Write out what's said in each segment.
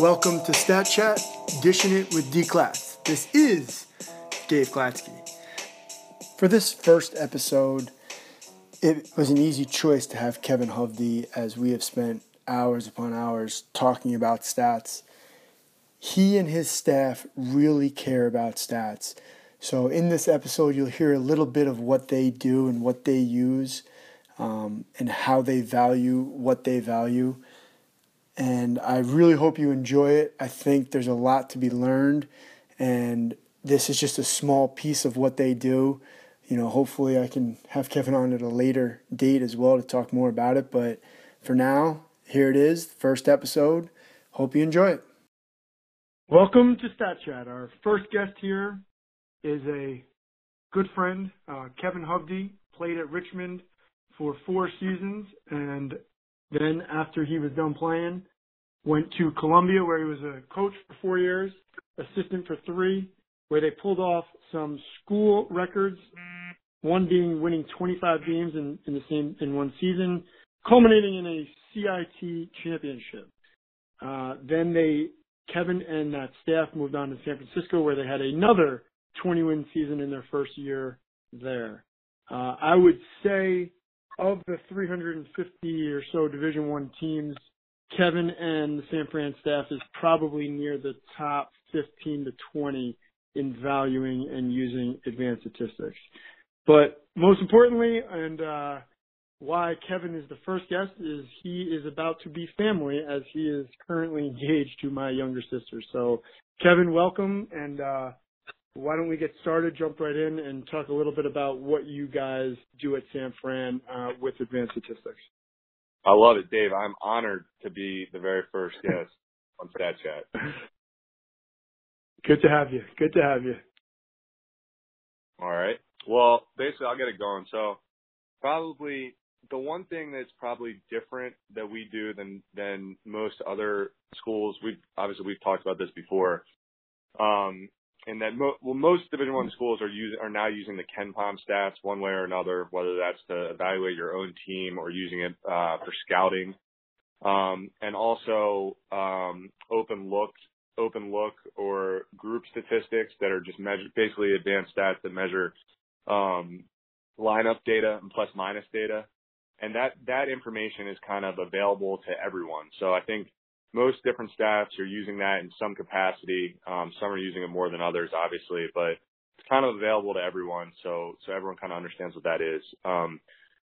Welcome to Stat Chat, dishing it with D Klatz. This is Dave Klatsky. For this first episode, it was an easy choice to have Kevin Hovde as we have spent hours upon hours talking about stats. He and his staff really care about stats. So, in this episode, you'll hear a little bit of what they do and what they use um, and how they value what they value and I really hope you enjoy it. I think there's a lot to be learned, and this is just a small piece of what they do. You know, hopefully, I can have Kevin on at a later date as well to talk more about it. But for now, here it is, first episode. Hope you enjoy it. Welcome to Stat Chat. Our first guest here is a good friend, uh, Kevin Hovde, played at Richmond for four seasons, and then after he was done playing, went to Columbia where he was a coach for four years, assistant for three, where they pulled off some school records, one being winning 25 games in, in the same in one season, culminating in a CIT championship. Uh, then they Kevin and that staff moved on to San Francisco where they had another 20 win season in their first year there. Uh, I would say of the 350 or so Division One teams, Kevin and the San Fran staff is probably near the top 15 to 20 in valuing and using advanced statistics. But most importantly, and uh, why Kevin is the first guest is he is about to be family as he is currently engaged to my younger sister. So, Kevin, welcome, and uh, why don't we get started, jump right in, and talk a little bit about what you guys do at San Fran uh, with advanced statistics. I love it, Dave. I'm honored to be the very first guest on Stat Chat. Good to have you. Good to have you. All right. Well, basically, I'll get it going. So, probably the one thing that's probably different that we do than than most other schools. We've obviously we've talked about this before. Um, and that mo- well, most Division One schools are using are now using the KenPom stats one way or another, whether that's to evaluate your own team or using it uh, for scouting, um, and also um, open look, open look or group statistics that are just measure basically advanced stats that measure um, lineup data and plus minus data, and that that information is kind of available to everyone. So I think most different staffs are using that in some capacity. Um, some are using it more than others, obviously, but it's kind of available to everyone, so so everyone kind of understands what that is. Um,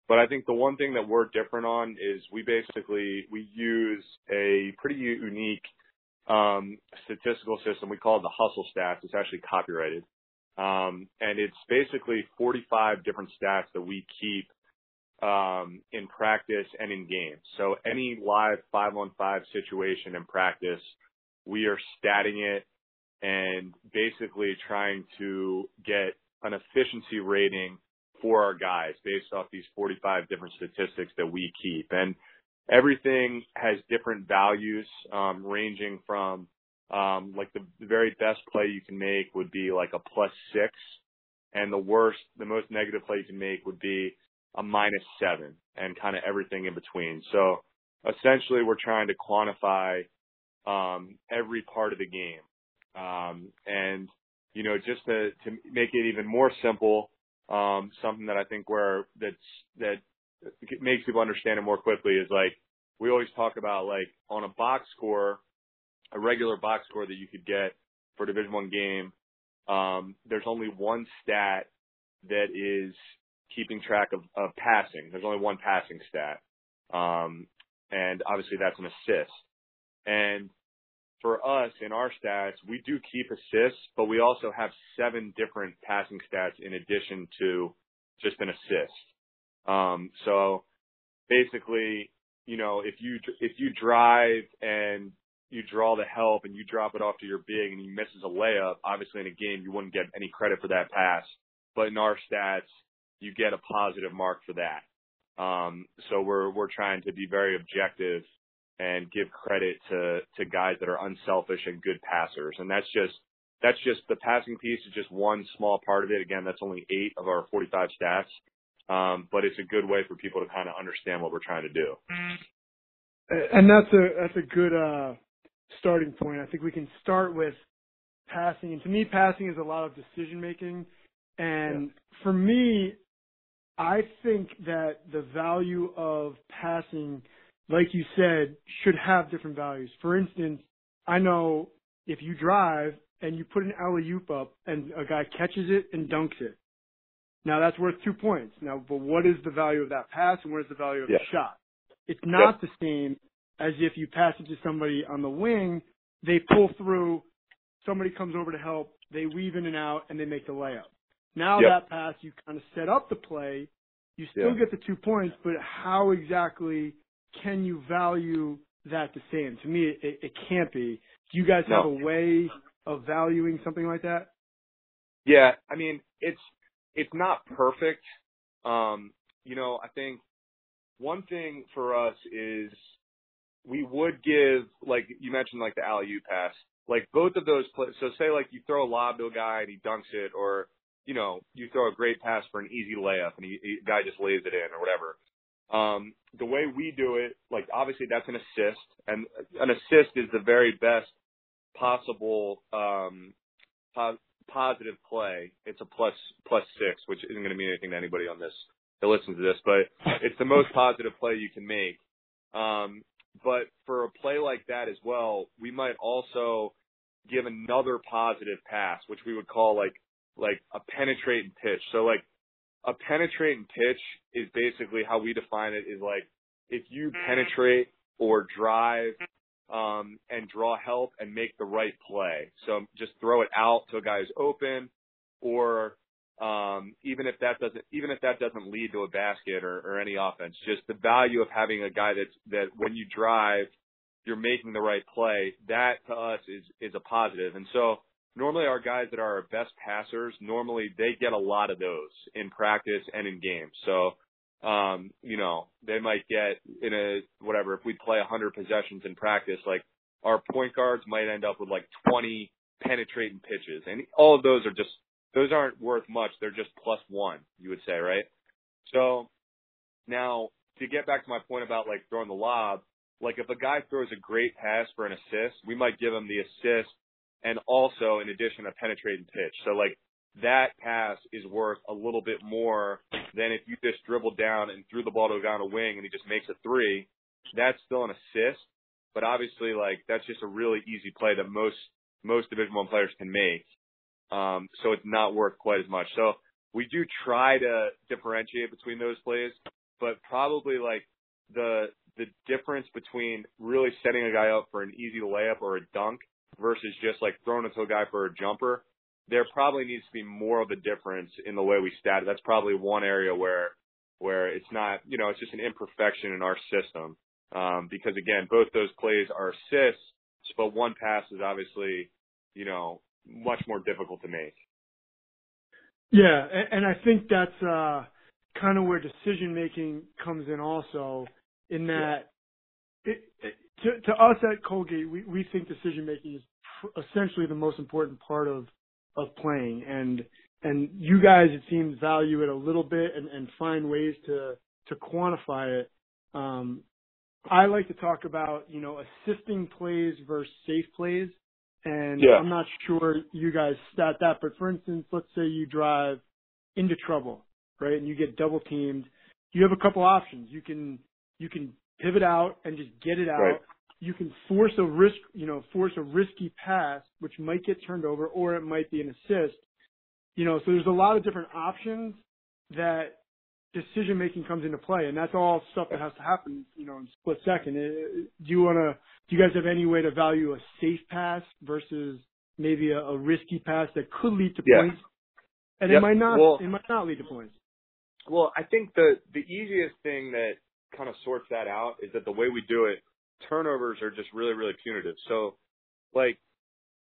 but I think the one thing that we're different on is we basically we use a pretty unique um, statistical system. We call it the Hustle Stats. It's actually copyrighted, um, and it's basically 45 different stats that we keep um, in practice and in games. So any live five on five situation in practice, we are statting it and basically trying to get an efficiency rating for our guys based off these 45 different statistics that we keep. And everything has different values, um, ranging from, um, like the, very best play you can make would be like a plus six. And the worst, the most negative play you can make would be a minus seven and kind of everything in between. So essentially we're trying to quantify um, every part of the game. Um, and, you know, just to, to make it even more simple, um, something that I think where that's, that makes people understand it more quickly is like, we always talk about like on a box score, a regular box score that you could get for a division one game. Um, there's only one stat that is keeping track of, of passing. There's only one passing stat. Um, and obviously that's an assist. And for us in our stats, we do keep assists, but we also have seven different passing stats in addition to just an assist. Um, so basically, you know, if you, if you drive and you draw the help and you drop it off to your big and he misses a layup, obviously in a game you wouldn't get any credit for that pass. But in our stats, you get a positive mark for that. Um, so we're we're trying to be very objective and give credit to to guys that are unselfish and good passers, and that's just that's just the passing piece is just one small part of it. Again, that's only eight of our 45 stats, um, but it's a good way for people to kind of understand what we're trying to do. And that's a that's a good uh, starting point. I think we can start with passing. And to me, passing is a lot of decision making. And yeah. for me, I think that the value of passing, like you said, should have different values. For instance, I know if you drive and you put an alley oop up and a guy catches it and dunks it, now that's worth two points. Now, but what is the value of that pass and what is the value of yeah. the shot? It's not the same as if you pass it to somebody on the wing, they pull through, somebody comes over to help, they weave in and out, and they make the layup. Now yep. that pass, you kind of set up the play. You still yeah. get the two points, but how exactly can you value that the same? To me, it, it can't be. Do you guys no. have a way of valuing something like that? Yeah, I mean, it's it's not perfect. Um, you know, I think one thing for us is we would give like you mentioned like the alley oop pass. Like both of those plays. So say like you throw a lob to a guy and he dunks it, or you know you throw a great pass for an easy layup and he, he guy just lays it in or whatever. Um, the way we do it, like obviously that's an assist, and an assist is the very best possible um, po- positive play. It's a plus plus six, which isn't going to mean anything to anybody on this that listens to this, but it's the most positive play you can make. Um, but for a play like that as well, we might also give another positive pass, which we would call like like a penetrating pitch. So like a penetrating pitch is basically how we define it is like if you penetrate or drive um, and draw help and make the right play. So just throw it out to a guy who's open, or um, even if that doesn't even if that doesn't lead to a basket or, or any offense, just the value of having a guy that's that when you drive, you're making the right play. That to us is is a positive. And so normally our guys that are our best passers, normally they get a lot of those in practice and in games. So um, you know, they might get in a whatever, if we play 100 possessions in practice, like our point guards might end up with like 20 penetrating pitches. And all of those are just, those aren't worth much. They're just plus one, you would say, right? So now to get back to my point about like throwing the lob, like if a guy throws a great pass for an assist, we might give him the assist and also in addition a penetrating pitch. So like that pass is worth a little bit more than if you just dribbled down and threw the ball to a guy on a wing and he just makes a three. That's still an assist, but obviously like that's just a really easy play that most most Division One players can make. Um, so it's not worth quite as much. So we do try to differentiate between those plays, but probably like the the difference between really setting a guy up for an easy layup or a dunk versus just like throwing it to a guy for a jumper there probably needs to be more of a difference in the way we stat it. That's probably one area where where it's not, you know, it's just an imperfection in our system. Um, because again, both those plays are assists, but one pass is obviously, you know, much more difficult to make. Yeah, and I think that's uh, kind of where decision making comes in also, in that yeah. it, it, to, to us at Colgate, we, we think decision making is pr- essentially the most important part of of playing and and you guys it seems value it a little bit and, and find ways to to quantify it. Um, I like to talk about you know assisting plays versus safe plays, and yeah. I'm not sure you guys stat that, but for instance, let's say you drive into trouble, right, and you get double teamed. You have a couple options. You can you can pivot out and just get it out, right you can force a risk, you know, force a risky pass, which might get turned over, or it might be an assist. You know, so there's a lot of different options that decision making comes into play, and that's all stuff that has to happen, you know, in split second. Uh, do you want to? Do you guys have any way to value a safe pass versus maybe a, a risky pass that could lead to yeah. points, and yep. it might not. Well, it might not lead to points. Well, I think the the easiest thing that kind of sorts that out is that the way we do it turnovers are just really, really punitive. So, like,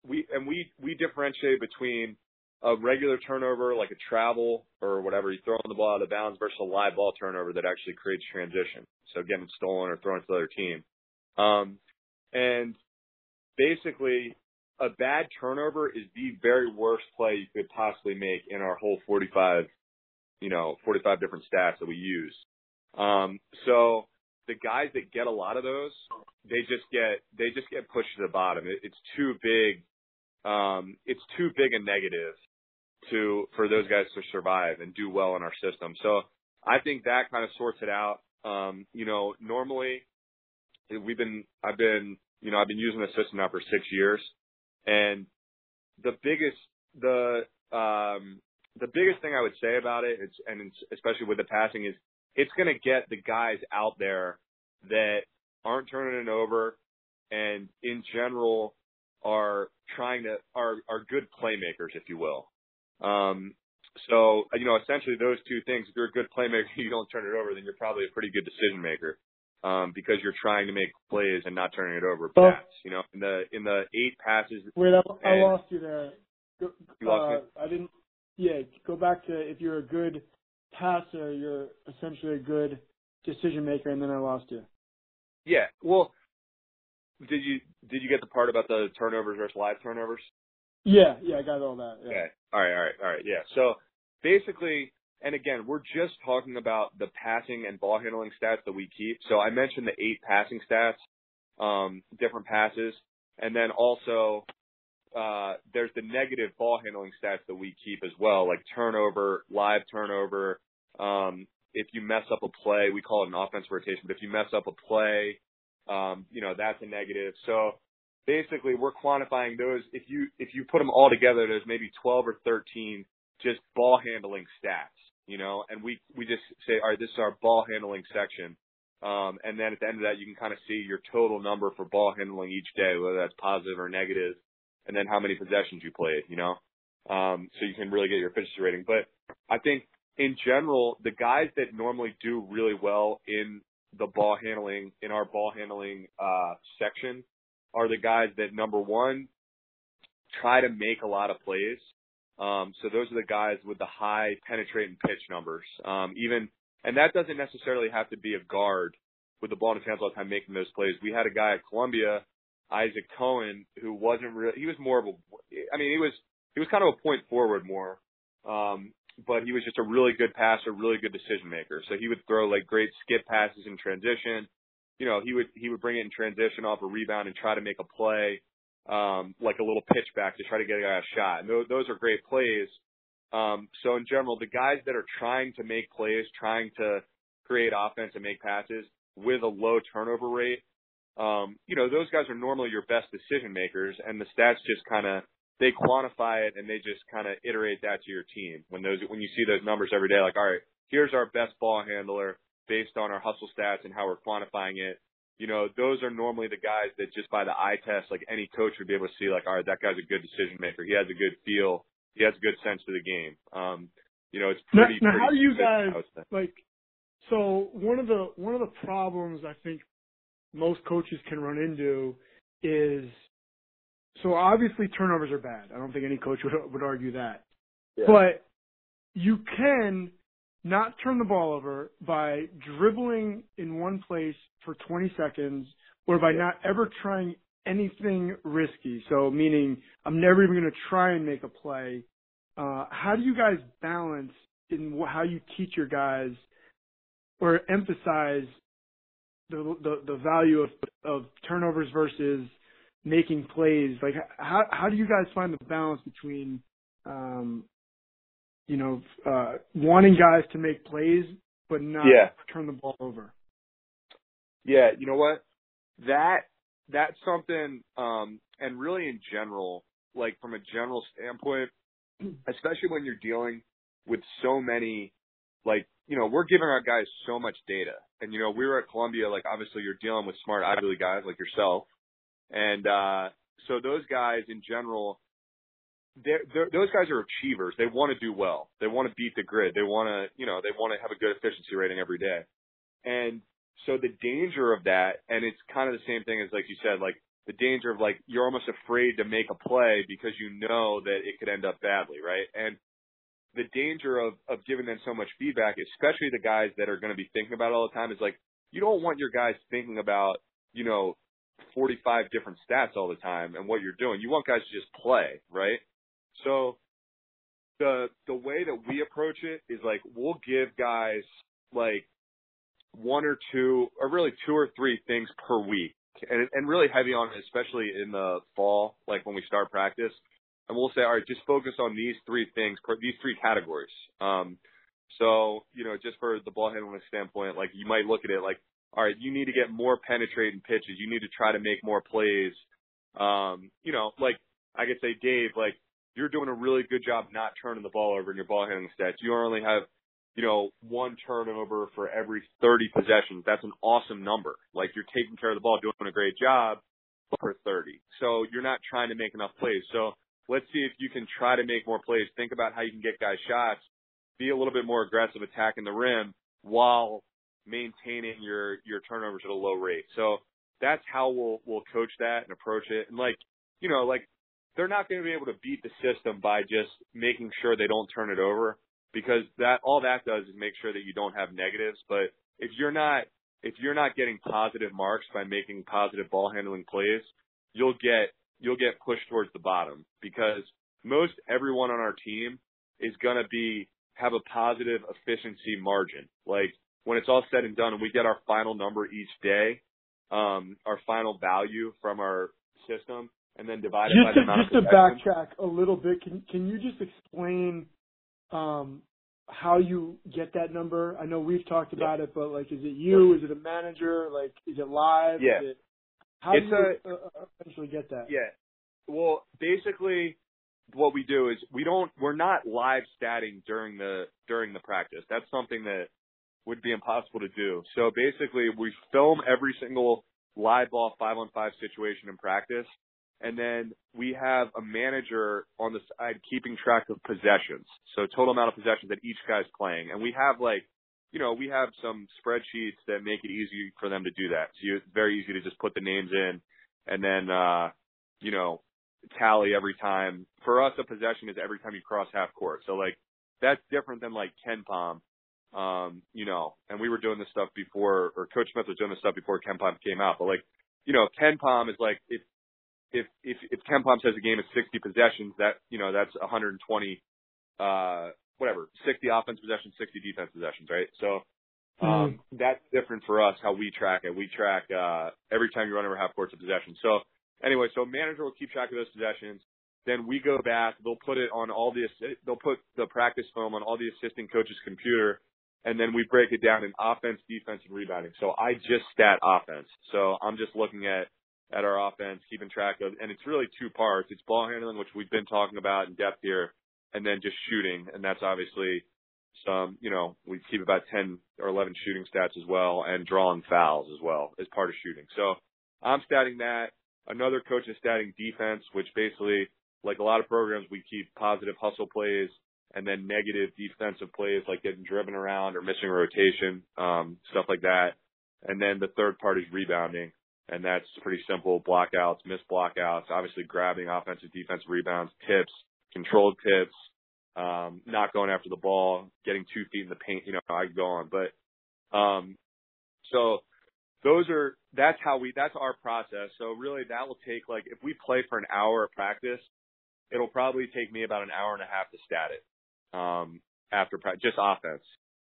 we and we we differentiate between a regular turnover, like a travel or whatever, you throw on the ball out of bounds, versus a live ball turnover that actually creates transition. So getting stolen or thrown to the other team. Um, and basically, a bad turnover is the very worst play you could possibly make in our whole 45, you know, 45 different stats that we use. Um, so the guys that get a lot of those, they just get they just get pushed to the bottom. It, it's too big. Um, it's too big a negative to for those guys to survive and do well in our system. So I think that kind of sorts it out. Um, you know, normally we've been I've been you know I've been using the system now for six years, and the biggest the um, the biggest thing I would say about it, it's, and especially with the passing, is it's going to get the guys out there that aren't turning it over, and in general are trying to are are good playmakers, if you will. Um, so you know, essentially those two things. If you're a good playmaker, you don't turn it over, then you're probably a pretty good decision maker. Um, because you're trying to make plays and not turning it over. Pass, you know, in the in the eight passes. Wait, I, I lost you there. Go- You lost uh, I didn't. Yeah, go back to if you're a good passer, you're essentially a good decision maker, and then I lost you. Yeah. Well, did you did you get the part about the turnovers versus live turnovers? Yeah, yeah, I got all that. Yeah. Okay. All right. All right. All right. Yeah. So basically, and again, we're just talking about the passing and ball handling stats that we keep. So I mentioned the eight passing stats, um, different passes, and then also uh, there's the negative ball handling stats that we keep as well, like turnover, live turnover. Um, if you mess up a play, we call it an offense rotation, but if you mess up a play, um, you know, that's a negative. So basically we're quantifying those. If you, if you put them all together, there's maybe 12 or 13 just ball handling stats, you know, and we, we just say, all right, this is our ball handling section. Um, and then at the end of that, you can kind of see your total number for ball handling each day, whether that's positive or negative, and then how many possessions you played, you know? Um, so you can really get your efficiency rating. But I think in general, the guys that normally do really well in the ball handling, in our ball handling, uh, section are the guys that number one, try to make a lot of plays. Um, so those are the guys with the high penetrate and pitch numbers. Um, even, and that doesn't necessarily have to be a guard with the ball in his hands all the time making those plays. We had a guy at Columbia, Isaac Cohen, who wasn't really, he was more of a, I mean, he was, he was kind of a point forward more. Um, but he was just a really good passer, really good decision maker. So he would throw like great skip passes in transition. You know, he would, he would bring it in transition off a rebound and try to make a play um, like a little pitch back to try to get a guy a shot. And those, those are great plays. Um, so in general, the guys that are trying to make plays, trying to create offense and make passes with a low turnover rate, um, you know, those guys are normally your best decision makers and the stats just kind of, they quantify it and they just kind of iterate that to your team. When those, when you see those numbers every day, like, all right, here's our best ball handler based on our hustle stats and how we're quantifying it you know, those are normally the guys that just by the eye test, like any coach would be able to see, like, all right, that guy's a good decision maker. He has a good feel. He has a good sense to the game. Um, you know, it's pretty. now pretty how do you guys I would say. like? So one of the one of the problems I think most coaches can run into is so obviously turnovers are bad. I don't think any coach would would argue that. But you can not turn the ball over by dribbling in one place for 20 seconds or by Yeah. not ever trying anything risky. So meaning I'm never even going to try and make a play. Uh, how do you guys balance in wh- how you teach your guys or emphasize the, the, the value of, of turnovers versus making plays? Like how, how do you guys find the balance between, um, you know, uh, wanting guys to make plays, but not Yeah. turn the ball over. Yeah, you know what? That that's something um and really in general, like from a general standpoint, especially when you're dealing with so many like, you know, we're giving our guys so much data. And you know, we were at Columbia, like obviously you're dealing with smart Ivy League guys like yourself. And uh so those guys in general they're, they're, those guys are achievers. They want to do well. They want to beat the grid. They want to, you know, they want to have a good efficiency rating every day. And so the danger of that, and it's kind of the same thing as like you said, like the danger of like you're almost afraid to make a play because you know that it could end up badly, right? And the danger of of giving them so much feedback, especially the guys that are going to be thinking about it all the time, is like you don't want your guys thinking about you know 45 different stats all the time and what you're doing. You want guys to just play, right? So the the way that we approach it is like we'll give guys like one or two, or really two or three things per week, and and really heavy on it, especially in the fall, like when we start practice. And we'll say, all right, just focus on these three things, these three categories. Um, so you know, just for the ball handling standpoint, like you might look at it like, all right, you need to get more penetrating pitches. You need to try to make more plays. Um, you know, like I could say, Dave, like you're doing a really good job not turning the ball over in your ball handling stats. You only have you know, one turnover for every 30 possessions. That's an awesome number. Like you're taking care of the ball, doing a great job for 30. So you're not trying to make enough plays. So let's see if you can try to make more plays. Think about how you can get guys shots. Be a little bit more aggressive attacking the rim while maintaining your your turnovers at a low rate. So that's how we'll we'll coach that and approach it. And like, you know, like they're not going to be able to beat the system by just making sure they don't turn it over because that all that does is make sure that you don't have negatives. But if you're not if you're not getting positive marks by making positive ball handling plays, you'll get you'll get pushed towards the bottom because most everyone on our team is going to be have a positive efficiency margin. Like when it's all said and done and we get our final number each day, um, our final value from our system and then divide just it by to, the amount just to backtrack a little bit, can can you just explain um, how you get that number? I know we've talked about yeah. it, but like, is it you? Is it a manager? Like, is it live? Yeah. Is it, how it's do you a, uh, eventually get that? Yeah. Well, basically, what we do is we don't we're not live statting during the during the practice. That's something that would be impossible to do. So basically, we film every single live ball five on five situation in practice, and then we have a manager on the side keeping track of possessions. So total amount of possessions that each guy's playing. And we have like, you know, we have some spreadsheets that make it easy for them to do that. So it's very easy to just put the names in and then, uh, you know, tally every time. For us, a possession is every time you cross half court. So like, that's different than like KenPom. Um, you know, and we were doing this stuff before, or Coach Smith was doing this stuff before KenPom came out. But like, you know, KenPom is like, if if if if KenPom says a game is 60 possessions, that you know that's 120, uh, whatever, 60 offense possessions, 60 defense possessions, right? So um, mm. that's different for us how we track it. We track uh, every time you run over half courts of possession. So anyway, so manager will keep track of those possessions. Then we go back. They'll put it on all the they'll put the practice film on all the assistant coaches' computer, and then we break it down in offense, defense, and rebounding. So I just stat offense. So I'm just looking at at our offense, keeping track of, and it's really two parts. It's ball handling, which we've been talking about in depth here, and then just shooting, and that's obviously some, you know, we keep about 10 or 11 shooting stats as well, and drawing fouls as well as part of shooting. So I'm statting that. Another coach is statting defense, which basically, like a lot of programs, we keep positive hustle plays and then negative defensive plays like getting driven around or missing rotation, um, stuff like that. And then the third part is rebounding and that's pretty simple. Blockouts, missed blockouts, obviously grabbing offensive, defensive rebounds, tips, controlled tips, um, not going after the ball, getting two feet in the paint. You know, I could go on, but um, so those are that's how we that's our process. So really, that will take like if we play for an hour of practice, it'll probably take me about an hour and a half to stat it um, after practice, just offense.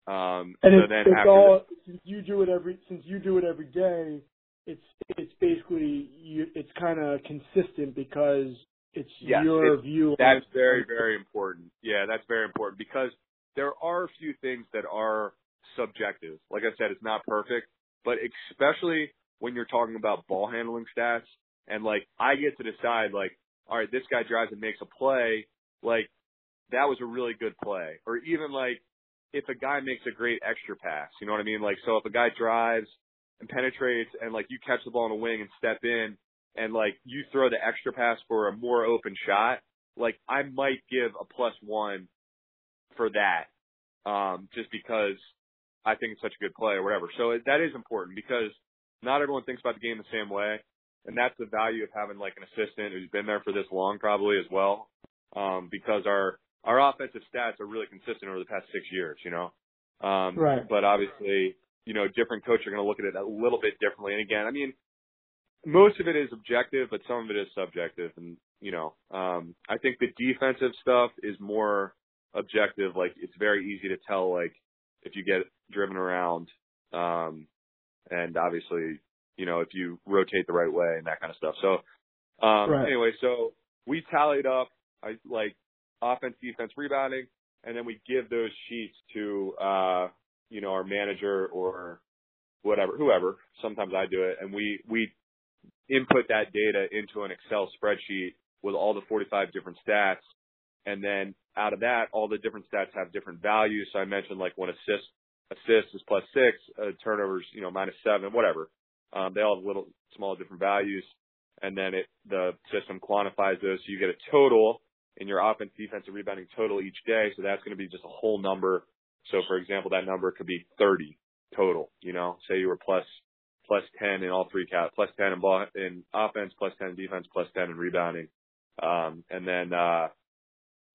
Um, and so it's, then it's after all the, since you do it every since you do it every day it's it's basically you, it's kind of consistent because it's yes, your it's, view. That's very very important. Yeah, that's very important because there are a few things that are subjective. Like I said, it's not perfect, but especially when you're talking about ball handling stats and like I get to decide like, all right, this guy drives and makes a play, like that was a really good play. Or even like if a guy makes a great extra pass, you know what I mean? Like so if a guy drives and penetrates and like you catch the ball in a wing and step in and like you throw the extra pass for a more open shot, like I might give a plus one for that. Um, just because I think it's such a good play or whatever. So that is important because not everyone thinks about the game the same way. And that's the value of having like an assistant who's been there for this long probably as well. Um, because our, our offensive stats are really consistent over the past six years, you know? Um, right. but obviously you know, different coaches are going to look at it a little bit differently. And again, I mean, most of it is objective, but some of it is subjective. And, you know, um, I think the defensive stuff is more objective. Like it's very easy to tell, like, if you get driven around, Um, and obviously, you know, if you rotate the right way and that kind of stuff. So, um, Right. anyway, so we tallied up, I like offense, defense, rebounding, and then we give those sheets to, uh, you know, our manager or whatever, whoever. Sometimes I do it and we, we input that data into an Excel spreadsheet with all the 45 different stats. And then out of that, all the different stats have different values. So I mentioned like when assist, assist is plus six, uh, turnovers, you know, minus seven, whatever. Um, they all have little, small different values. And then it, the system quantifies those. So you get a total in your offense, defensive rebounding total each day. So that's going to be just a whole number. So for example, that number could be 30 total, you know, say you were plus, plus 10 in all three cat, plus 10 in ball, in offense, plus 10 in defense, plus 10 in rebounding. Um, and then, uh,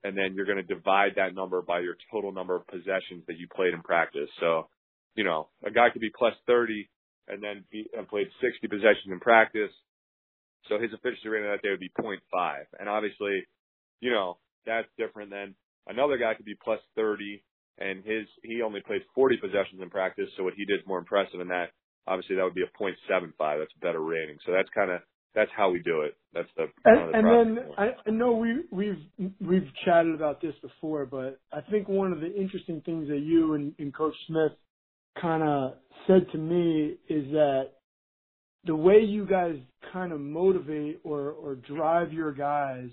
and then you're going to divide that number by your total number of possessions that you played in practice. So, you know, a guy could be plus 30 and then be, and played 60 possessions in practice. So his efficiency rating that day would be 0.5. And obviously, you know, that's different than another guy could be plus 30 and his, he only played 40 possessions in practice. So what he did is more impressive than that. Obviously that would be a 0.75. That's a better rating. So that's kind of, that's how we do it. That's the, And, the and then I, I know we we've we've chatted about this before, but I think one of the interesting things that you and, and Coach Smith kind of said to me is that the way you guys kind of motivate or or drive your guys,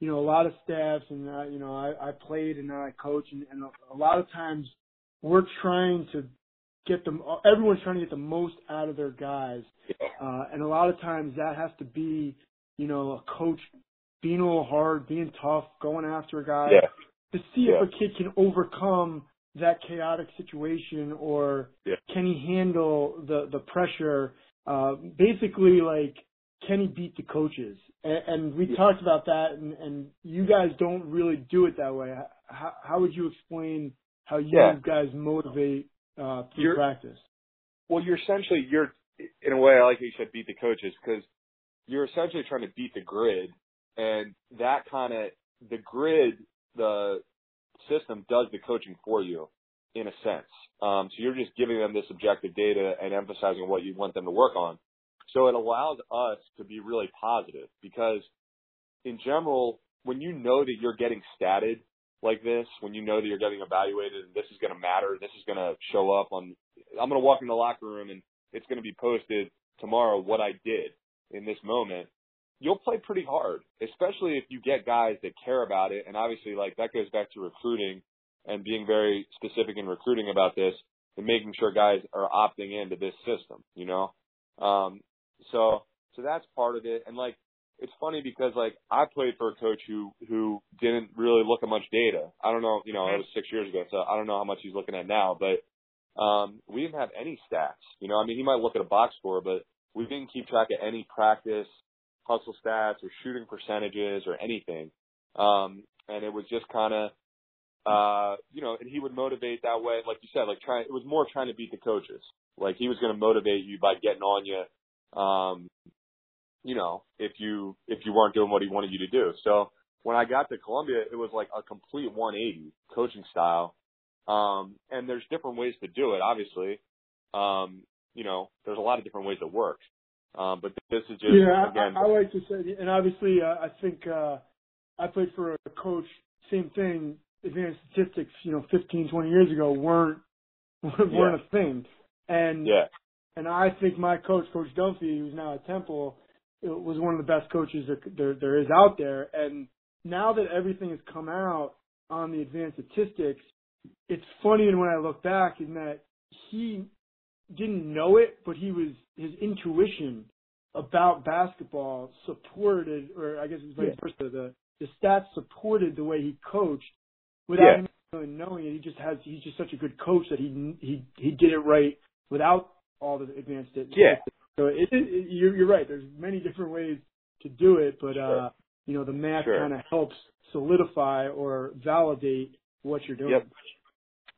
you know, a lot of staffs and uh, you know I, I played and now I coach and, and a lot of times we're trying to get them. Everyone's trying to get the most out of their guys, uh, and a lot of times that has to be, you know, a coach being a little hard, being tough, going after a guy Yeah. to see Yeah. if a kid can overcome that chaotic situation or Yeah. can he handle the the pressure. Uh, basically, like can he beat the coaches? And, and we talked about that, and, and you guys don't really do it that way. How, how would you explain how you guys motivate uh, through You're- practice? Well, you're essentially you're in a way I like how you said beat the coaches because you're essentially trying to beat the grid, and that kind of the grid the system does the coaching for you in a sense. Um, so you're just giving them this objective data and emphasizing what you want them to work on. So it allows us to be really positive because in general, when you know that you're getting statted like this, when you know that you're getting evaluated and this is going to matter, this is going to show up on, I'm going to walk in the locker room and it's going to be posted tomorrow what I did in this moment. You'll play pretty hard, especially if you get guys that care about it. And obviously, like that goes back to recruiting and being very specific in recruiting about this and making sure guys are opting into this system, you know? Um, so, so that's part of it. And like, it's funny because like I played for a coach who, who didn't really look at much data. I don't know, you know, it was six years ago, so I don't know how much he's looking at now, but, um, we didn't have any stats, you know, I mean, he might look at a box score, but we didn't keep track of any practice, hustle stats or shooting percentages or anything. Um, and it was just kind of, uh, you know, and he would motivate that way. Like you said, like trying, it was more trying to beat the coaches. Like he was going to motivate you by getting on you, um, you know, if you, if you weren't doing what he wanted you to do. So when I got to Columbia, it was like a complete 180 coaching style. Um, and there's different ways to do it, obviously. Um, you know, there's a lot of different ways it works. Um, but this is just, yeah, again, I, I like to say, and obviously, uh, I think uh, I played for a coach. Same thing. Advanced statistics, you know, 15, 20 years ago weren't weren't a thing, and yeah, and I think my coach, Coach Dunphy, who's now at Temple, was one of the best coaches that there there is out there. And now that everything has come out on the advanced statistics, it's funny. And when I look back, in that he didn't know it, but he was his intuition about basketball supported, or I guess it's vice Yeah. versa. The the stats supported the way he coached without Yeah. him really knowing it. He just has he's just such a good coach that he he he did it right without all the advanced statistics. Yeah. So it, it, you're you're right. There's many different ways to do it, but uh, you know the math Sure. kind of helps solidify or validate what you're doing. Yep.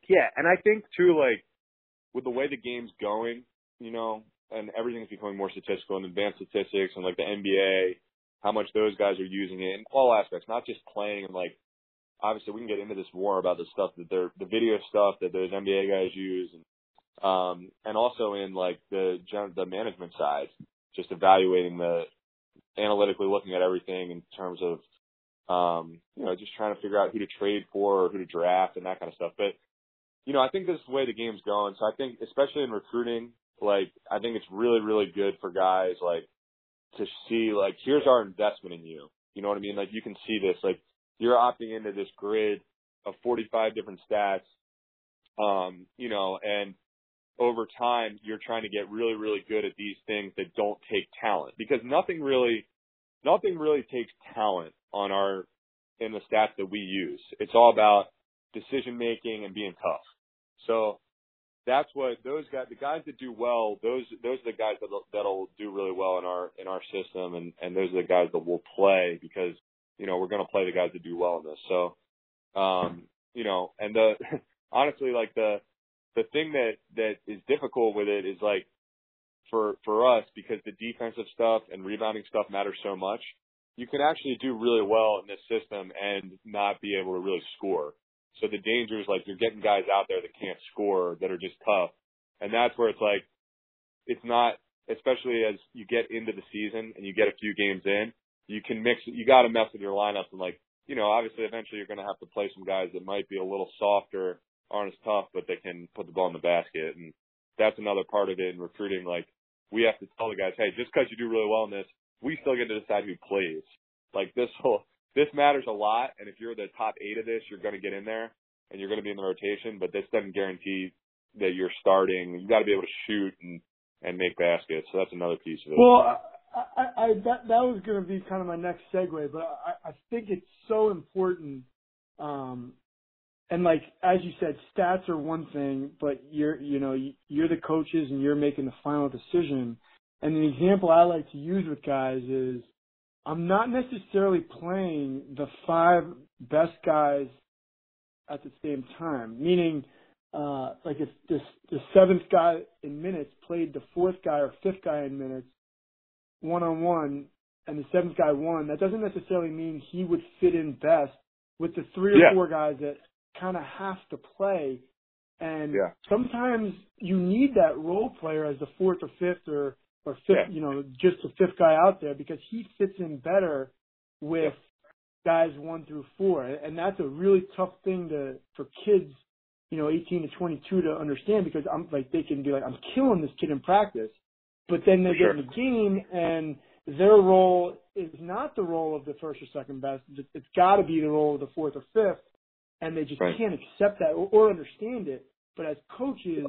Yeah, and I think too, like with the way the game's going, you know, and everything's becoming more statistical and advanced statistics, and like the NBA, how much those guys are using it in all aspects, not just playing and like. Obviously, we can get into this more about the stuff that they're the video stuff that those NBA guys use, and um, and also in like the the management side, just evaluating the analytically looking at everything in terms of um, you know just trying to figure out who to trade for or who to draft and that kind of stuff. But you know, I think this is the way the game's going. So I think, especially in recruiting, like I think it's really really good for guys like to see like here's our investment in you. You know what I mean? Like you can see this like you're opting into this grid of 45 different stats. Um, you know, and over time you're trying to get really, really good at these things that don't take talent because nothing really, nothing really takes talent on our, in the stats that we use. It's all about decision making and being tough. So that's what those guys, the guys that do well, those those are the guys that'll, that'll do really well in our in our system, and and those are the guys that will play because you know we're going to play the guys that do well in this. So, um, you know, and the honestly, like the the thing that that is difficult with it is like for for us because the defensive stuff and rebounding stuff matters so much. You can actually do really well in this system and not be able to really score. So the danger is like you're getting guys out there that can't score that are just tough. And that's where it's like, it's not, especially as you get into the season and you get a few games in, you can mix, you got to mess with your lineups and like, you know, obviously eventually you're going to have to play some guys that might be a little softer, aren't as tough, but they can put the ball in the basket. And that's another part of it in recruiting. Like we have to tell the guys, hey, just because you do really well in this, we still get to decide who plays. Like this whole, this matters a lot. And if you're the top eight of this, you're going to get in there and you're going to be in the rotation. But this doesn't guarantee that you're starting. You got to be able to shoot and and make baskets. So that's another piece of it. Well, I, I, I that that was going to be kind of my next segue, but I, I think it's so important. Um, and like as you said, stats are one thing, but you're you know you're the coaches and you're making the final decision. And the example I like to use with guys is I'm not necessarily playing the five best guys at the same time, meaning uh, like if this, the seventh guy in minutes played the fourth guy or fifth guy in minutes one on one, and the seventh guy won, that doesn't necessarily mean he would fit in best with the three or yeah. four guys that kind of have to play. And yeah. sometimes you need that role player as the fourth or fifth or or fifth, yeah. you know, just the fifth guy out there because he fits in better with guys one through four, and that's a really tough thing to for kids, you know, 18 to 22 to understand because I'm like they can be like I'm killing this kid in practice, but then they for get sure. in the game and their role is not the role of the first or second best. It's got to be the role of the fourth or fifth, and they just right. can't accept that or, or understand it. But as coaches,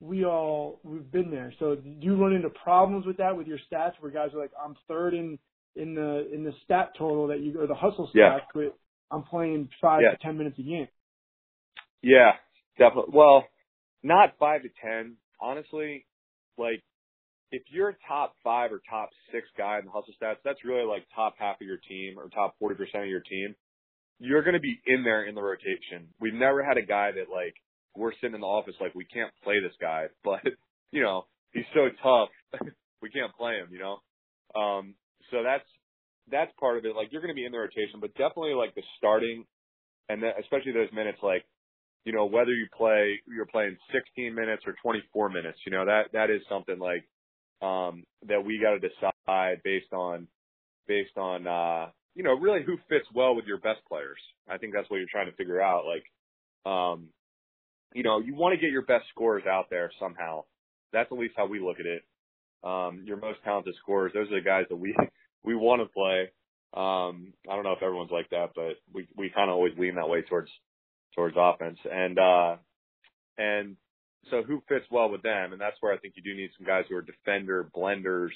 we all we've been there. So do you run into problems with that with your stats where guys are like, I'm third in in the in the stat total that you or the hustle stats, yeah. but I'm playing five yeah. to ten minutes a game. Yeah, definitely. Well, not five to ten. Honestly, like if you're a top five or top six guy in the hustle stats, that's really like top half of your team or top forty percent of your team. You're going to be in there in the rotation. We've never had a guy that like we're sitting in the office like we can't play this guy, but you know he's so tough we can't play him. You know, um, so that's that's part of it. Like you're going to be in the rotation, but definitely like the starting, and then especially those minutes, like you know whether you play you're playing 16 minutes or 24 minutes. You know that that is something like um, that we got to decide based on based on uh, you know really who fits well with your best players. I think that's what you're trying to figure out. Like um, you know you want to get your best scorers out there somehow. That's at least how we look at it. Um, your most talented scorers, those are the guys that we we want to play. Um, I don't know if everyone's like that, but we we kind of always lean that way towards towards offense. And uh, and so who fits well with them? And that's where I think you do need some guys who are defender blenders,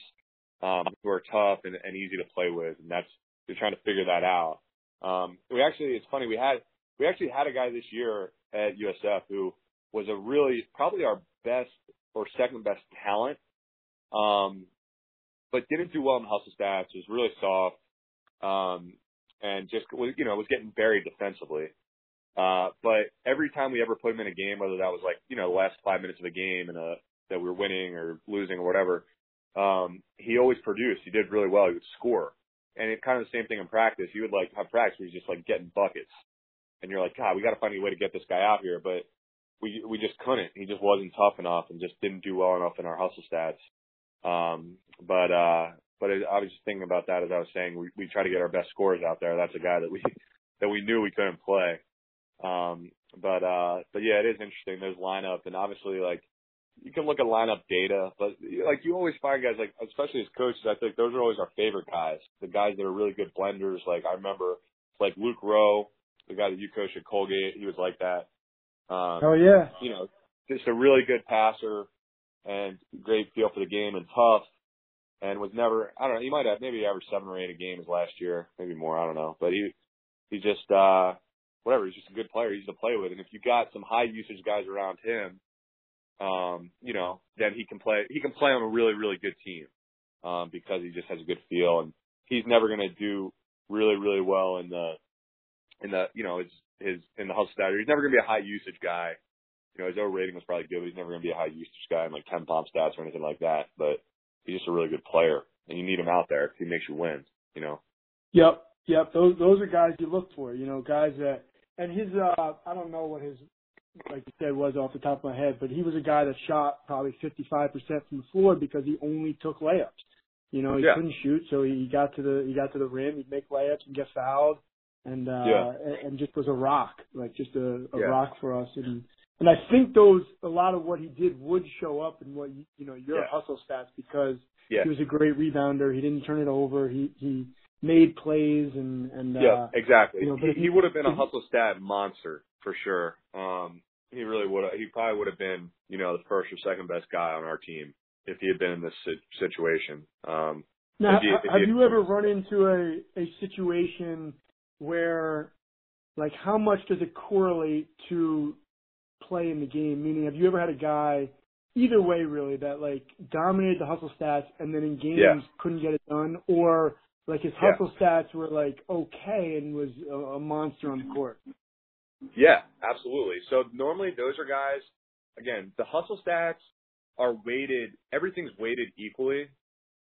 um, who are tough and, and easy to play with. And that's you're trying to figure that out. Um, we actually, it's funny, we had we actually had a guy this year at USF who was a really probably our best or second best talent. Um, but didn't do well in the hustle stats. Was really soft, um, and just you know was getting buried defensively. Uh, but every time we ever put him in a game, whether that was like you know the last five minutes of the game and uh that we were winning or losing or whatever, um, he always produced. He did really well. He would score, and it kind of the same thing in practice. You would like have practice where he's just like getting buckets, and you're like, God, we got to find a way to get this guy out here. But we we just couldn't. He just wasn't tough enough and just didn't do well enough in our hustle stats. Um, but uh, but I was just thinking about that as I was saying. We we try to get our best scores out there. That's a guy that we that we knew we couldn't play. Um, but uh, but yeah, it is interesting. There's lineup, and obviously like you can look at lineup data, but like you always find guys like, especially as coaches, I think those are always our favorite guys. The guys that are really good blenders. Like I remember, like Luke Rowe, the guy that you coached at Colgate, he was like that. Um, oh yeah. You know, just a really good passer and great feel for the game and tough. And was never, I don't know, he might have maybe averaged seven or eight a game his last year, maybe more, I don't know. But he, he just, uh, whatever, he's just a good player. He's to play with. And if you got some high usage guys around him, um, you know, then he can play, he can play on a really, really good team, um, because he just has a good feel and he's never going to do really, really well in the, in the, you know, his, his, in the hustle stat. He's never going to be a high usage guy. You know, his O rating was probably good, but he's never going to be a high usage guy in like ten KenPom stats or anything like that. But he's just a really good player and you need him out there. He makes you win, you know? Yep. Yep. Those, those are guys you look for, you know, guys that, and his, uh, I don't know what his, like you said, was off the top of my head, but he was a guy that shot probably 55% from the floor because he only took layups. You know, he yeah. couldn't shoot, so he got to the he got to the rim. He'd make layups and get fouled, and uh, yeah. and, and just was a rock, like just a, a yeah. rock for us. And and I think those a lot of what he did would show up in what you, you know your yeah. hustle stats because yeah. he was a great rebounder. He didn't turn it over. He he made plays and and yeah, uh, exactly. You know, he, he would have been a hustle stat monster for sure. Um, he really would. He probably would have been, you know, the first or second best guy on our team if he had been in this situation. Um, now, he, have you ever run into a a situation where, like, how much does it correlate to play in the game? Meaning, have you ever had a guy, either way, really, that like dominated the hustle stats and then in games Yeah. couldn't get it done, or like his Yeah. hustle stats were like okay and was a, a monster on the court? Yeah, absolutely. So normally those are guys, again, the hustle stats are weighted, everything's weighted equally,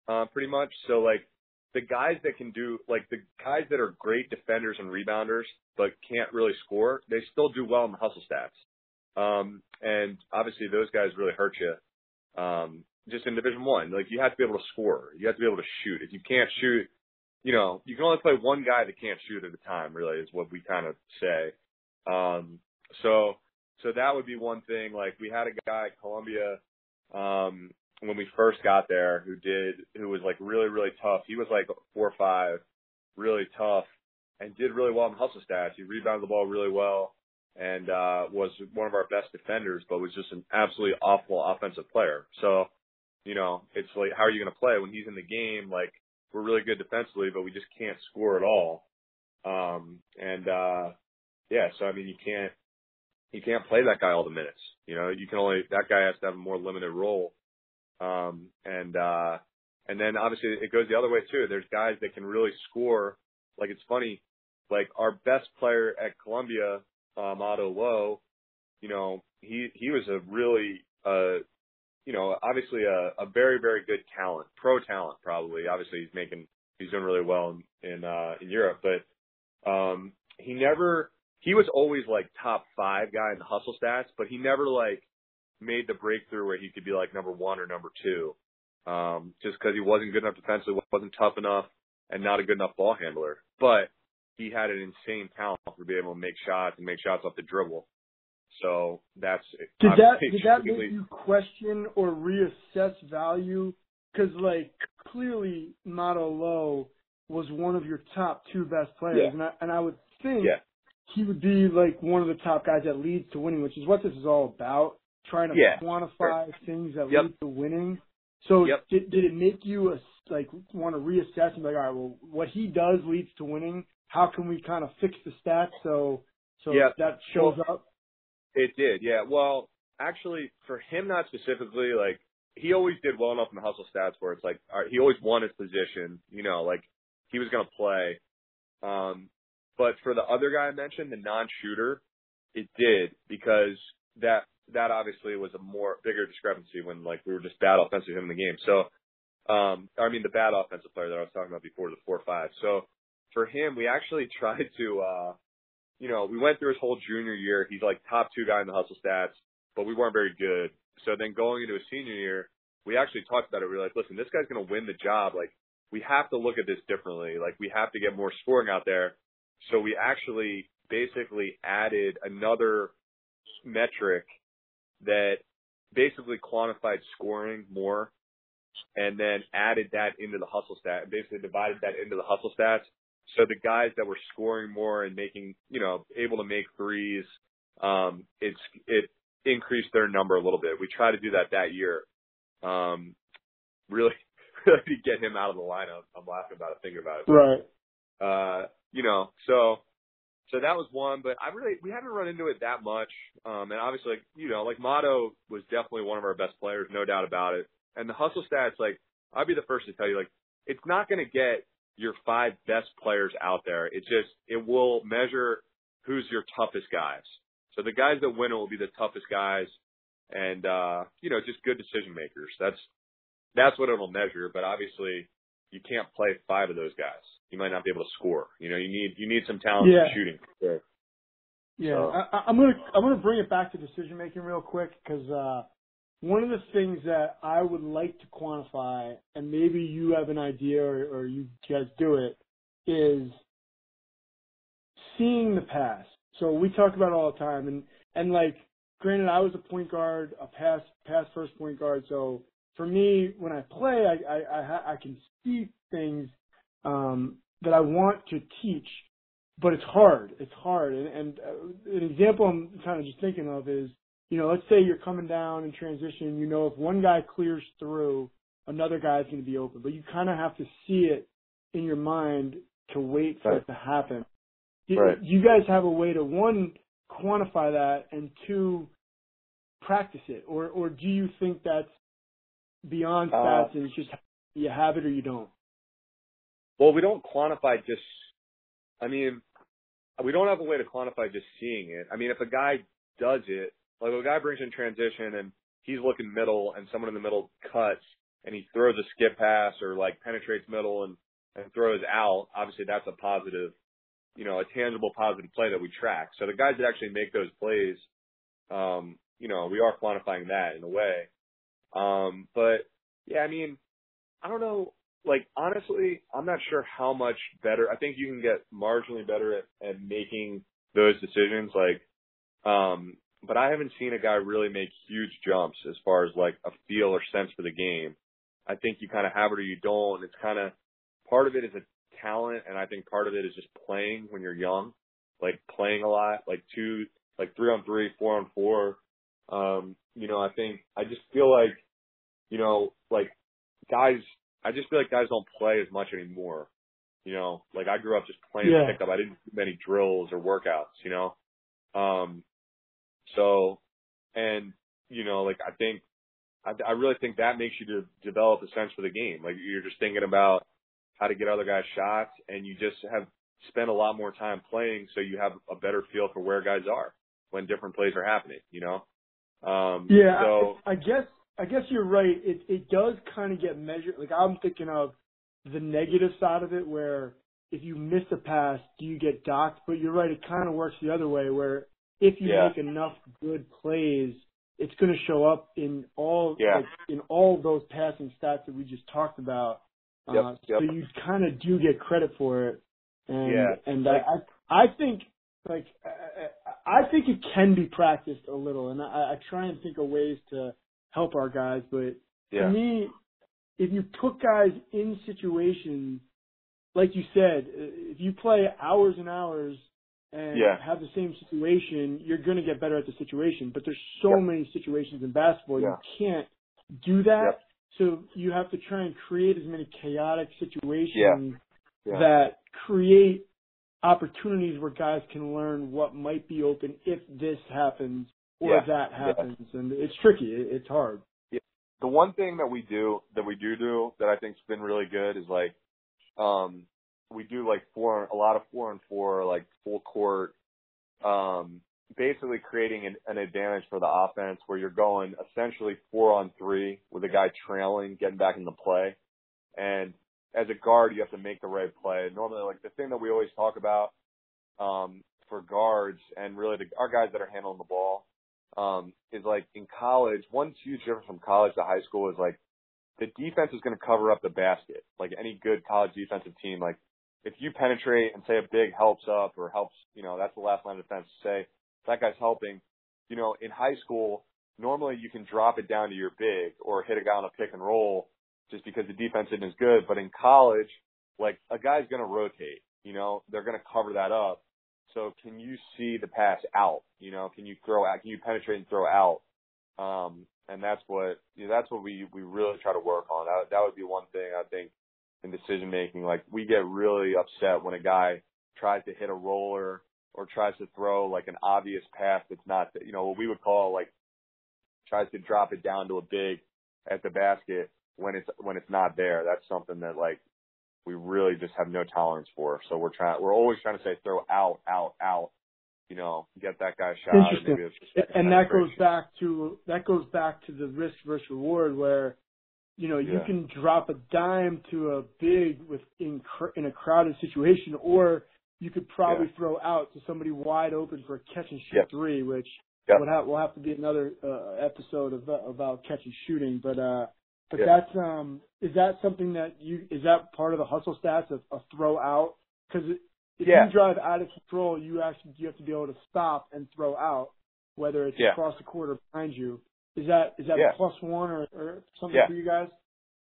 uh, pretty much. So like the guys that can do, like the guys that are great defenders and rebounders, but can't really score, they still do well in the hustle stats. Um, and obviously those guys really hurt you. Um, just in division one, like you have to be able to score. You have to be able to shoot. If you can't shoot, you know, you can only play one guy that can't shoot at a time, really, is what we kind of say. Um, so, so that would be one thing. Like we had a guy at Columbia, um, when we first got there who did, who was like really, really tough. He was like four or five, really tough and did really well in hustle stats. He rebounded the ball really well and, uh, was one of our best defenders, but was just an absolutely awful offensive player. So, you know, it's like, how are you going to play when he's in the game? Like we're really good defensively, but we just can't score at all. Um, and, uh, yeah, so I mean, you can't, you can't play that guy all the minutes. You know, you can only, that guy has to have a more limited role. Um, and, uh, and then obviously it goes the other way too. There's guys that can really score. Like it's funny, like our best player at Columbia, um, Maodo Lo, you know, he, he was a really, uh, you know, obviously a, a very, very good talent, pro talent probably. Obviously he's making, he's doing really well in, in, uh, in Europe, but, um, he never, he was always like top five guy in the hustle stats, but he never like made the breakthrough where he could be like number one or number two. Um, just cause he wasn't good enough defensively, wasn't tough enough and not a good enough ball handler, but he had an insane talent for being able to make shots and make shots off the dribble. So that's Did that did that make you question or reassess value? Because like clearly, Maodo Lo was one of your top two best players, Yeah. and I and I would think Yeah. He would be like one of the top guys that leads to winning, which is what this is all about. Trying to Yeah. quantify things that Yep. lead to winning. So Yep. did did it make you a, like want to reassess and be like, all right, well, what he does leads to winning. How can we kind of fix the stats so so Yep. that shows Well, up? It did, yeah. Well, actually, for him, not specifically. Like he always did well enough in the hustle stats where it's like all right, he always won his position. You know, like he was going to play. Um, but for the other guy I mentioned, the non-shooter, it did because that that obviously was a more bigger discrepancy when like we were just bad offensive him in the game. So, um, I mean the bad offensive player that I was talking about before, the four five. So for him, we actually tried to. uh you know, we went through his whole junior year. He's like top two guy in the hustle stats, but we weren't very good. So then going into his senior year, we actually talked about it. We were like, listen, this guy's going to win the job. Like, we have to look at this differently. Like, we have to get more scoring out there. So we actually basically added another metric that basically quantified scoring more and then added that into the hustle stat, basically divided that into the hustle stats. So the guys that were scoring more and making, you know, able to make threes, um, it's, it increased their number a little bit. We tried to do that that year. Um, really, really to get him out of the lineup. I'm laughing about it, thinking about it. Right. Uh, you know, so, so that was one, but I really, we haven't run into it that much. Um, and obviously, like, you know, like Maodo was definitely one of our best players, no doubt about it. And the hustle stats, like, I'll be the first to tell you, like, it's not going to get your five best players out there. It's just, it will measure who's your toughest guys. So the guys that win it will be the toughest guys and, uh, you know, just good decision makers. That's, that's what it'll measure. But obviously you can't play five of those guys. You might not be able to score. You know, you need, you need some talent Yeah. shooting. Sure. Yeah, So- I, I'm gonna I'm gonna bring it back to decision making real quick because uh, one of the things that I would like to quantify, and maybe you have an idea or, or you guys do it, is seeing the pass. So we talk about it all the time, and and like, granted, I was a point guard, a pass pass first point guard. So for me, when I play, I I I, I can see things um, that I want to teach but it's hard. It's hard. And, and uh, an example I'm kind of just thinking of is, you know, let's say you're coming down in transition. You know, if one guy clears through, another guy's going to be open. But you kind of have to see it in your mind to wait for Right. it to happen. Do, Right. you guys have a way to one quantify that and two practice it, or or do you think that's beyond Uh, stats and it's just you have it or you don't? Well, we don't quantify just, I mean, we don't have a way to quantify just seeing it. I mean, if a guy does it, like a guy brings in transition and he's looking middle and someone in the middle cuts and he throws a skip pass or like penetrates middle and, and throws out, obviously that's a positive, you know, a tangible positive play that we track. So the guys that actually make those plays, um, you know, we are quantifying that in a way. Um, but yeah, I mean, I don't know. Like honestly, I'm not sure how much better. I think you can get marginally better at, at making those decisions. Like, um, but I haven't seen a guy really make huge jumps as far as like a feel or sense for the game. I think you kind of have it or you don't. It's kind of part of it is a talent, and I think part of it is just playing when you're young, like playing a lot, like two, like three on three, four on four. Um, you know, I think I just feel like, you know, like guys, I just feel like guys don't play as much anymore. You know, like I grew up just playing Yeah. pickup. I didn't do many drills or workouts, you know. Um, so, and you know, like I think, I, I really think that makes you to develop a sense for the game. Like you're just thinking about how to get other guys shots, and you just have spent a lot more time playing, so you have a better feel for where guys are when different plays are happening. You know. Um, Yeah, So I, I guess I guess you're right. It it does kind of get measured. Like I'm thinking of the negative side of it, where if you miss a pass, do you get docked? But you're right. It kind of works the other way, where if you Yeah. make enough good plays, it's going to show up in all Yeah. like, in all those passing stats that we just talked about. Yep, uh, yep. So you kind of do get credit for it. And Yeah, and like- I I think like I, I think it can be practiced a little, and I, I try and think of ways to help our guys. But yeah, to me, if you put guys in situations, like you said, if you play hours and hours and Yeah. have the same situation, you're going to get better at the situation. But there's so Yep. many situations in basketball Yeah. you can't do that. Yep. So you have to try and create as many chaotic situations yeah. that create opportunities where guys can learn what might be open if this happens or Yeah. that Yeah. happens. And it's tricky. It's hard. Yeah. the one thing that we do that we do do that I think's been really good is like um we do like four a lot of four and four like full court um basically creating an, an advantage for the offense where you're going essentially four on three with a guy trailing getting back into play and as a guard you have to make the right play normally like the thing that we always talk about um for guards and really the, our guys that are handling the ball um, is like in college. One huge difference from college to high school is like the defense is going to cover up the basket. Like any good college defensive team, like if you penetrate and say a big helps up or helps, you know, that's the last line of defense. To say that guy's helping. You know, in high school, normally you can drop it down to your big or hit a guy on a pick and roll just because the defense isn't as good. But in college, like a guy's going to rotate. You know, they're going to cover that up. So can you see the pass out? You know, can you throw out? Can you penetrate and throw out? Um, and that's what you know, that's what we we really try to work on. That that would be one thing I think in decision making. Like we get really upset when a guy tries to hit a roller or tries to throw like an obvious pass that's not you know what we would call like tries to drop it down to a big at the basket when it's when it's not there. That's something that like we really just have no tolerance for. So we're trying we're always trying to say throw out, out, out. You know, get that guy shot. Interesting. and that goes back to that goes back to the risk versus reward where you know you yeah. can drop a dime to a big with in in a crowded situation, or you could probably yeah. throw out to somebody wide open for a catch and shoot yep. three, which yep. will have will have to be another uh, episode of, about catch and shooting. But uh, but yeah. that's um is that something that you is that part of the hustle stats of a throw out? Because if yeah. you drive out of control, you actually you have to be able to stop and throw out, whether it's yeah. across the court or behind you. Is that is that yeah. a plus one or, or something for you guys?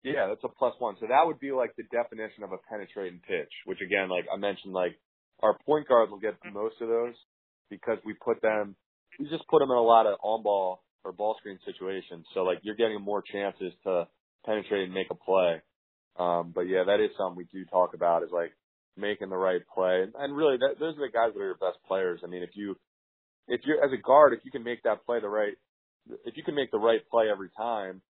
Yeah, that's a plus one. So that would be like the definition of a penetrating pitch, which again, like I mentioned, like our point guards will get most of those because we put them, we just put them in a lot of on ball or ball screen situations. So like you're getting more chances to penetrate and make a play. Um, but yeah, that is something we do talk about is like making the right play. And, and really that, those are the guys that are your best players. I mean, if you, if you're as a guard, if you can make that play the right, if you can make the right play every time,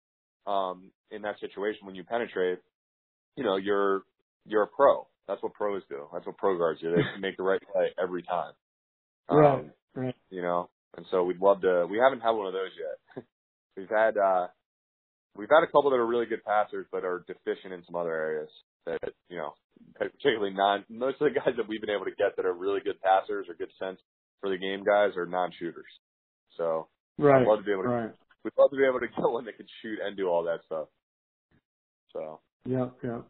um, in that situation when you penetrate, you know, you're, you're a pro. That's what pros do. That's what pro guards do. They make the right play every time. Um, right. Right. You know, and so we'd love to. We haven't had one of those yet. we've had uh we've had a couple that are really good passers, but are deficient in some other areas. That you know, particularly non. Most of the guys that we've been able to get that are really good passers or good sense for the game guys are non-shooters. So right. I'd love to be able to. Right. We'd love to be able to get one that could shoot and do all that stuff. So. Yeah. Yeah.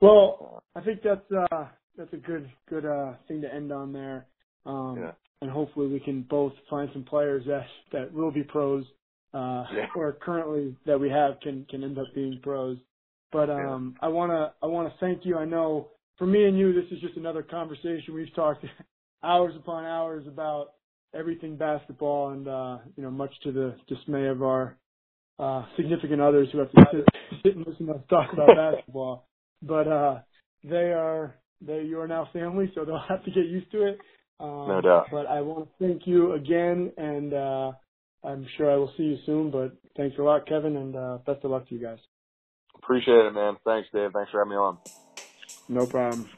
Well, I think that's uh that's a good good uh thing to end on there. Um yeah. And hopefully we can both find some players that that will be pros uh yeah. or currently that we have can can end up being pros. But um yeah. I want to I want to thank you. I know for me and you this is just another conversation. We've talked hours upon hours about everything basketball and uh you know much to the dismay of our uh significant others who have to sit, sit and listen to us talk about basketball but uh, they are they you are now family, so they'll have to get used to it. Um, no doubt. But I want to thank you again, and uh, I'm sure I will see you soon. But thanks a lot, Kevin, and uh, best of luck to you guys. Appreciate it, man. Thanks, Dave. Thanks for having me on. No problem.